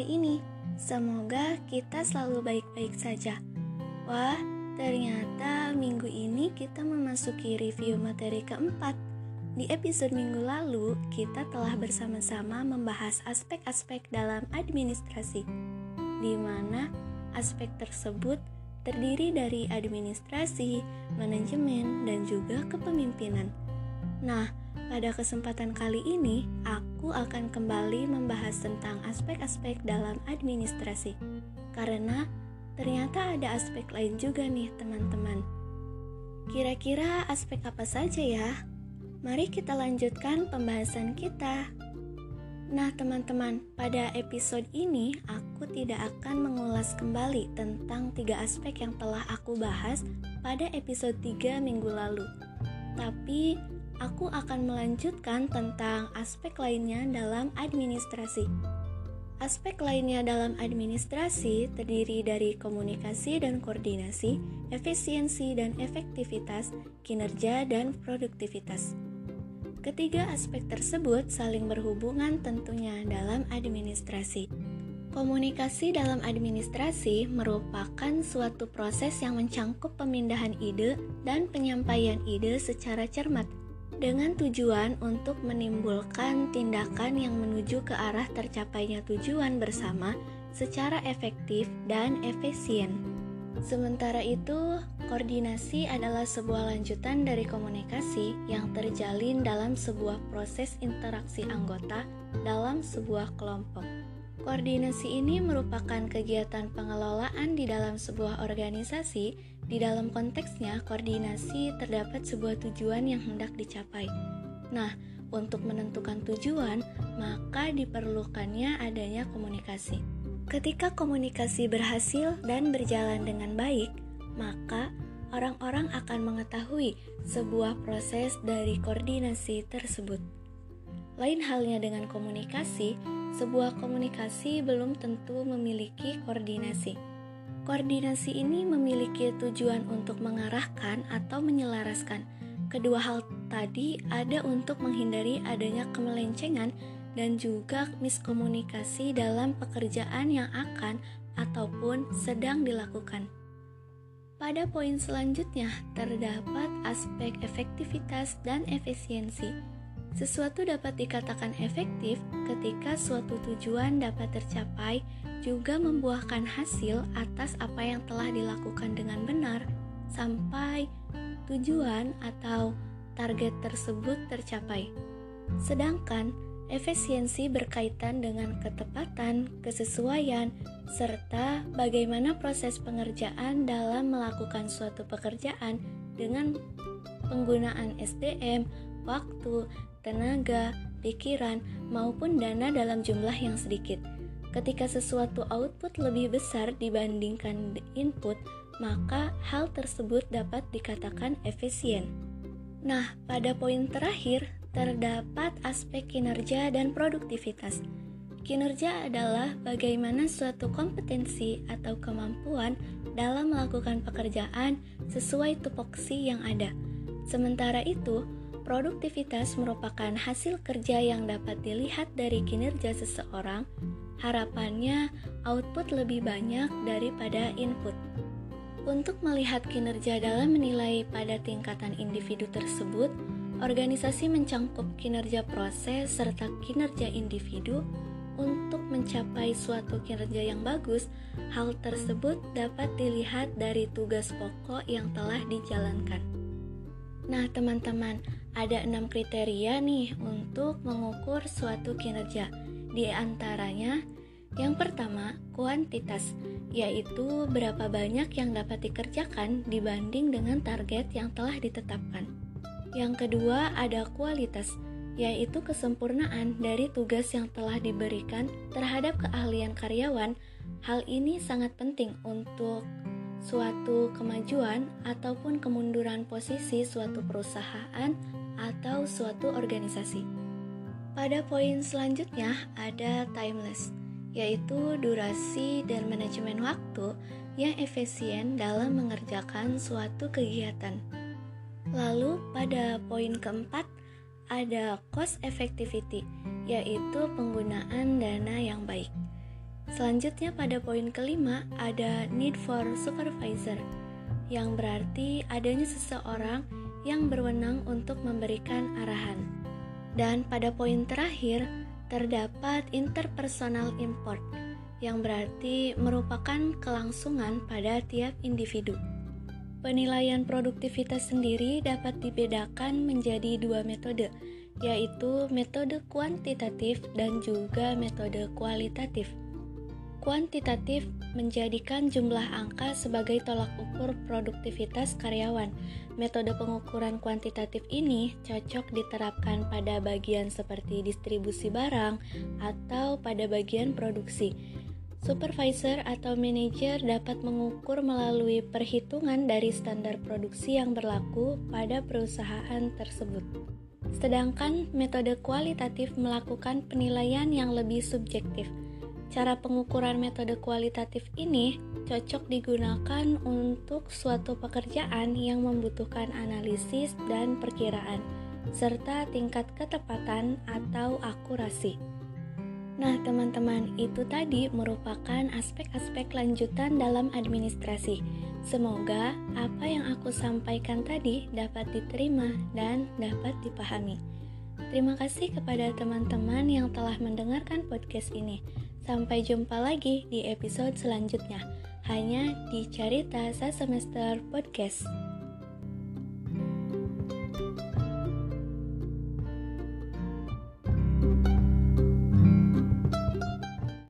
hari ini. Semoga kita selalu baik-baik saja. Wah, ternyata minggu ini kita memasuki review materi keempat. Di episode minggu lalu, kita telah bersama-sama membahas aspek-aspek dalam administrasi, di mana aspek tersebut terdiri dari administrasi, manajemen, dan juga kepemimpinan. Nah, pada kesempatan kali ini, aku akan kembali membahas tentang aspek-aspek dalam administrasi. Karena ternyata ada aspek lain juga nih, teman-teman. Kira-kira aspek apa saja ya? Mari kita lanjutkan pembahasan kita. Nah, teman-teman, pada episode ini aku tidak akan mengulas kembali tentang tiga aspek yang telah aku bahas pada episode 3 minggu lalu. Tapi aku akan melanjutkan tentang aspek lainnya dalam administrasi. Aspek lainnya dalam administrasi terdiri dari komunikasi dan koordinasi, efisiensi dan efektivitas, kinerja dan produktivitas. Ketiga aspek tersebut saling berhubungan tentunya dalam administrasi. Komunikasi dalam administrasi merupakan suatu proses yang mencangkup pemindahan ide dan penyampaian ide secara cermat dengan tujuan untuk menimbulkan tindakan yang menuju ke arah tercapainya tujuan bersama secara efektif dan efisien. Sementara itu, koordinasi adalah sebuah lanjutan dari komunikasi yang terjalin dalam sebuah proses interaksi anggota dalam sebuah kelompok. Koordinasi ini merupakan kegiatan pengelolaan di dalam sebuah organisasi di dalam konteksnya, koordinasi terdapat sebuah tujuan yang hendak dicapai. Nah, untuk menentukan tujuan, maka diperlukannya adanya komunikasi. Ketika komunikasi berhasil dan berjalan dengan baik, maka orang-orang akan mengetahui sebuah proses dari koordinasi tersebut. Lain halnya dengan komunikasi, sebuah komunikasi belum tentu memiliki koordinasi. Koordinasi ini memiliki tujuan untuk mengarahkan atau menyelaraskan. Kedua hal tadi ada untuk menghindari adanya kemelencengan dan juga miskomunikasi dalam pekerjaan yang akan ataupun sedang dilakukan. Pada poin selanjutnya terdapat aspek efektivitas dan efisiensi. Sesuatu dapat dikatakan efektif ketika suatu tujuan dapat tercapai juga membuahkan hasil atas apa yang telah dilakukan dengan benar sampai tujuan atau target tersebut tercapai. Sedangkan efisiensi berkaitan dengan ketepatan, kesesuaian, serta bagaimana proses pengerjaan dalam melakukan suatu pekerjaan dengan penggunaan SDM, waktu, tenaga, pikiran, maupun dana dalam jumlah yang sedikit. Ketika sesuatu output lebih besar dibandingkan input, maka hal tersebut dapat dikatakan efisien. Nah, pada poin terakhir terdapat aspek kinerja dan produktivitas. Kinerja adalah bagaimana suatu kompetensi atau kemampuan dalam melakukan pekerjaan sesuai tupoksi yang ada. Sementara itu, produktivitas merupakan hasil kerja yang dapat dilihat dari kinerja seseorang harapannya output lebih banyak daripada input. Untuk melihat kinerja dalam menilai pada tingkatan individu tersebut, organisasi mencangkup kinerja proses serta kinerja individu untuk mencapai suatu kinerja yang bagus, hal tersebut dapat dilihat dari tugas pokok yang telah dijalankan. Nah, teman-teman, ada enam kriteria nih untuk mengukur suatu kinerja. Di antaranya, yang pertama, kuantitas, yaitu berapa banyak yang dapat dikerjakan dibanding dengan target yang telah ditetapkan. Yang kedua, ada kualitas, yaitu kesempurnaan dari tugas yang telah diberikan terhadap keahlian karyawan. Hal ini sangat penting untuk suatu kemajuan ataupun kemunduran posisi suatu perusahaan atau suatu organisasi. Pada poin selanjutnya ada timeless, yaitu durasi dan manajemen waktu yang efisien dalam mengerjakan suatu kegiatan. Lalu pada poin keempat ada cost effectivity, yaitu penggunaan dana yang baik. Selanjutnya pada poin kelima ada need for supervisor yang berarti adanya seseorang yang berwenang untuk memberikan arahan. Dan pada poin terakhir terdapat interpersonal import yang berarti merupakan kelangsungan pada tiap individu. Penilaian produktivitas sendiri dapat dibedakan menjadi dua metode, yaitu metode kuantitatif dan juga metode kualitatif. Kuantitatif menjadikan jumlah angka sebagai tolak ukur produktivitas karyawan. Metode pengukuran kuantitatif ini cocok diterapkan pada bagian seperti distribusi barang atau pada bagian produksi. Supervisor atau manajer dapat mengukur melalui perhitungan dari standar produksi yang berlaku pada perusahaan tersebut. Sedangkan metode kualitatif melakukan penilaian yang lebih subjektif Cara pengukuran metode kualitatif ini cocok digunakan untuk suatu pekerjaan yang membutuhkan analisis dan perkiraan, serta tingkat ketepatan atau akurasi. Nah, teman-teman, itu tadi merupakan aspek-aspek lanjutan dalam administrasi. Semoga apa yang aku sampaikan tadi dapat diterima dan dapat dipahami. Terima kasih kepada teman-teman yang telah mendengarkan podcast ini. Sampai jumpa lagi di episode selanjutnya, hanya di Carita Semester Podcast.